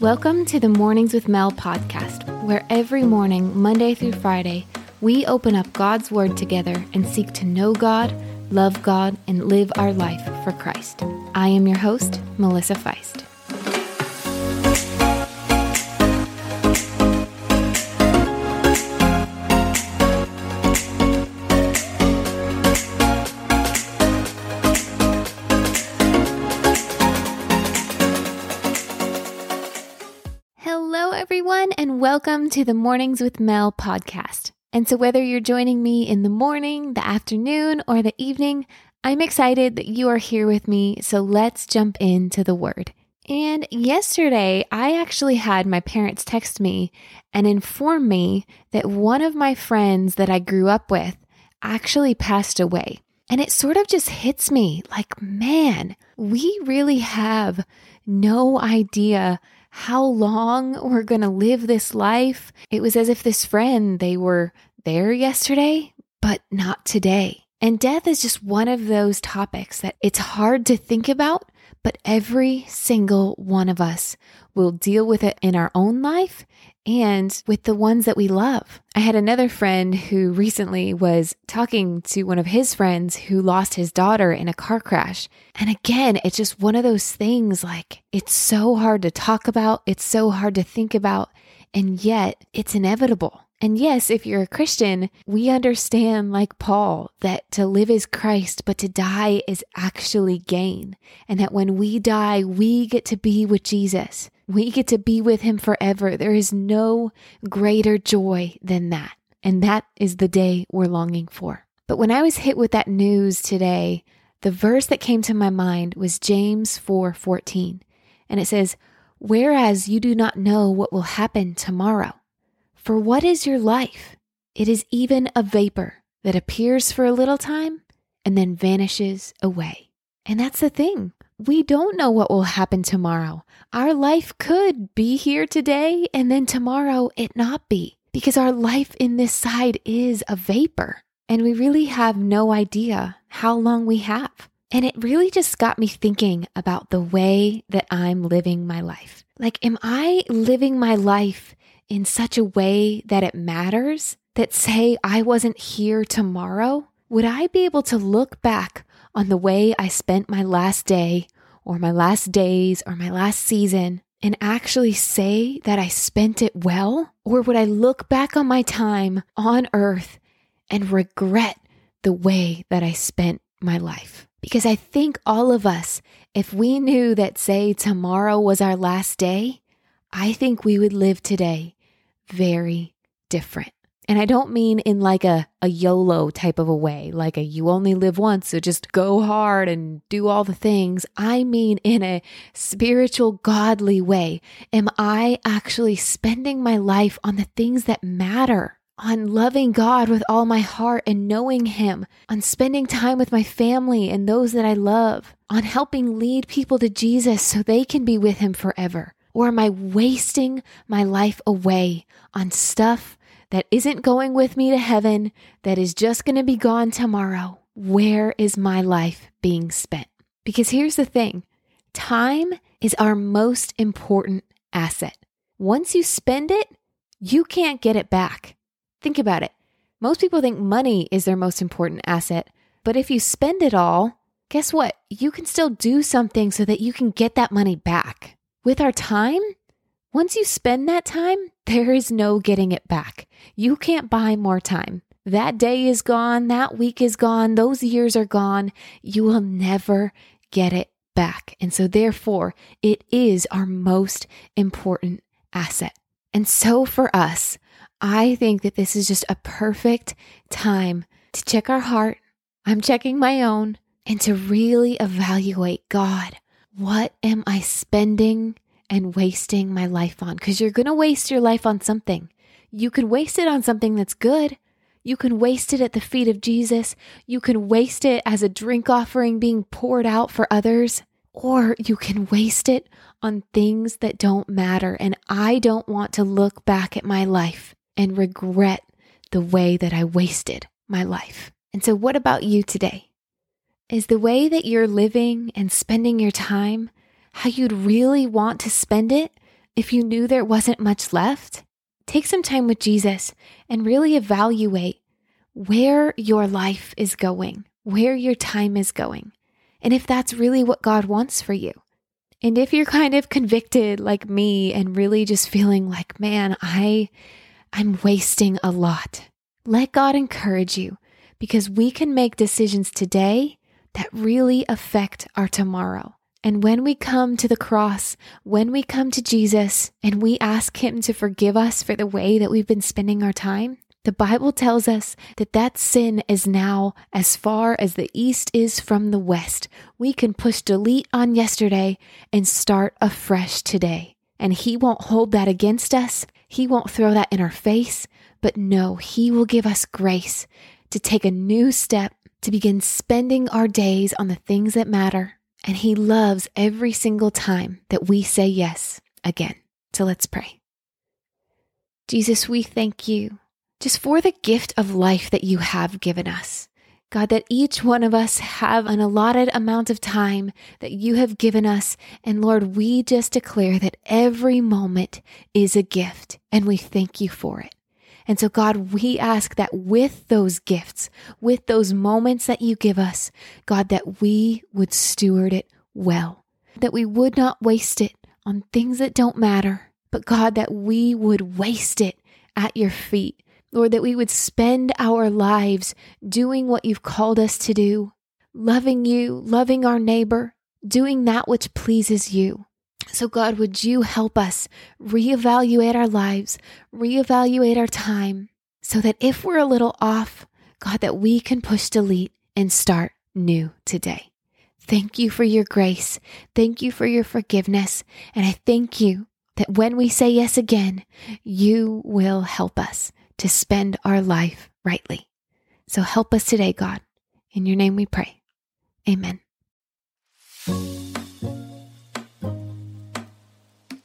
Welcome to the Mornings with Mel podcast, where every morning, Monday through Friday, we open up God's Word together and seek to know God, love God, and live our life for Christ. I am your host, Melissa Feist. Everyone, and welcome to the Mornings with Mel podcast. And so, whether you're joining me in the morning, the afternoon, or the evening, I'm excited that you are here with me. So, let's jump into the word. And yesterday, I actually had my parents text me and inform me that one of my friends that I grew up with actually passed away. And it sort of just hits me like, man, we really have no idea how long we're going to live this life. It was as if this friend, they were there yesterday, but not today. And death is just one of those topics that it's hard to think about, but every single one of us will deal with it in our own life and with the ones that we love. I had another friend who recently was talking to one of his friends who lost his daughter in a car crash. And again, it's just one of those things like it's so hard to talk about, it's so hard to think about, and yet it's inevitable. And yes, if you're a Christian, we understand, like Paul, that to live is Christ, but to die is actually gain. And that when we die, we get to be with Jesus. We get to be with him forever. There is no greater joy than that. And that is the day we're longing for. But when I was hit with that news today, the verse that came to my mind was James 4:14. And it says, "Whereas you do not know what will happen tomorrow, for what is your life? It is even a vapor that appears for a little time and then vanishes away." And that's the thing. We don't know what will happen tomorrow. Our life could be here today and then tomorrow it not be because our life in this side is a vapor and we really have no idea how long we have. And it really just got me thinking about the way that I'm living my life. Like, am I living my life in such a way that it matters? That say I wasn't here tomorrow? Would I be able to look back on the way I spent my last day or my last days or my last season and actually say that I spent it well? Or would I look back on my time on earth and regret the way that I spent my life? Because I think all of us, if we knew that, say, tomorrow was our last day, I think we would live today very different. And I don't mean in like a, a YOLO type of a way, like a you only live once, so just go hard and do all the things. I mean in a spiritual, godly way. Am I actually spending my life on the things that matter? On loving God with all my heart and knowing Him, on spending time with my family and those that I love, on helping lead people to Jesus so they can be with Him forever? Or am I wasting my life away on stuff that isn't going with me to heaven, that is just going to be gone tomorrow, where is my life being spent? Because here's the thing time is our most important asset. Once you spend it, you can't get it back. Think about it. Most people think money is their most important asset, but if you spend it all, guess what? You can still do something so that you can get that money back. With our time, once you spend that time, there is no getting it back. You can't buy more time. That day is gone. That week is gone. Those years are gone. You will never get it back. And so, therefore, it is our most important asset. And so, for us, I think that this is just a perfect time to check our heart. I'm checking my own and to really evaluate God. What am I spending and wasting my life on because you're going to waste your life on something. You could waste it on something that's good. You can waste it at the feet of Jesus. You can waste it as a drink offering being poured out for others. Or you can waste it on things that don't matter. And I don't want to look back at my life and regret the way that I wasted my life. And so, what about you today? Is the way that you're living and spending your time how you'd really want to spend it if you knew there wasn't much left, take some time with Jesus and really evaluate where your life is going, where your time is going, and if that's really what God wants for you. And if you're kind of convicted like me and really just feeling like, man, I I'm wasting a lot. Let God encourage you because we can make decisions today that really affect our tomorrow. And when we come to the cross, when we come to Jesus and we ask Him to forgive us for the way that we've been spending our time, the Bible tells us that that sin is now as far as the east is from the west. We can push delete on yesterday and start afresh today. And He won't hold that against us. He won't throw that in our face. But no, He will give us grace to take a new step, to begin spending our days on the things that matter. And He loves every single time that we say yes again. So let's pray. Jesus, we thank you just for the gift of life that you have given us. God, that each one of us have an allotted amount of time that you have given us. And Lord, we just declare that every moment is a gift and we thank you for it. And so, God, we ask that with those gifts, with those moments that you give us, God, that we would steward it well, that we would not waste it on things that don't matter, but God, that we would waste it at your feet Lord, that we would spend our lives doing what you've called us to do, loving you, loving our neighbor, doing that which pleases you. So, God, would you help us reevaluate our lives, reevaluate our time, so that if we're a little off, God, that we can push delete and start new today. Thank you for your grace. Thank you for your forgiveness. And I thank you that when we say yes again, you will help us to spend our life rightly. So help us today, God. In your name we pray. Amen.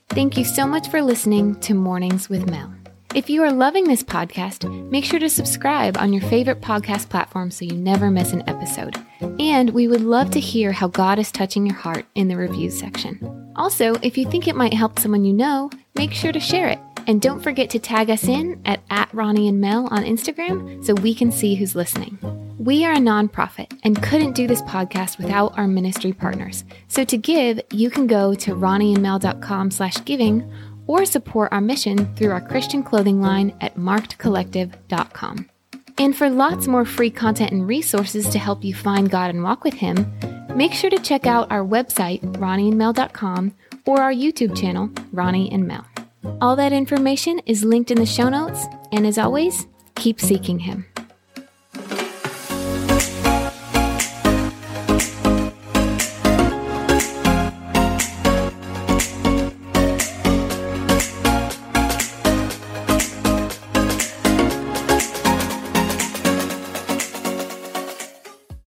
Thank you so much for listening to Mornings with Mel. If you are loving this podcast, make sure to subscribe on your favorite podcast platform so you never miss an episode. And we would love to hear how God is touching your heart in the reviews section. Also, if you think it might help someone you know, make sure to share it. And don't forget to tag us in at, at Ronnie and Mel on Instagram so we can see who's listening. We are a nonprofit and couldn't do this podcast without our ministry partners. So to give, you can go to ronnieandmel.com slash giving or support our mission through our Christian clothing line at markedcollective.com. And for lots more free content and resources to help you find God and walk with Him, make sure to check out our website, ronnieandmel.com, or our YouTube channel, Ronnie and Mel. All that information is linked in the show notes, and as always, keep seeking Him.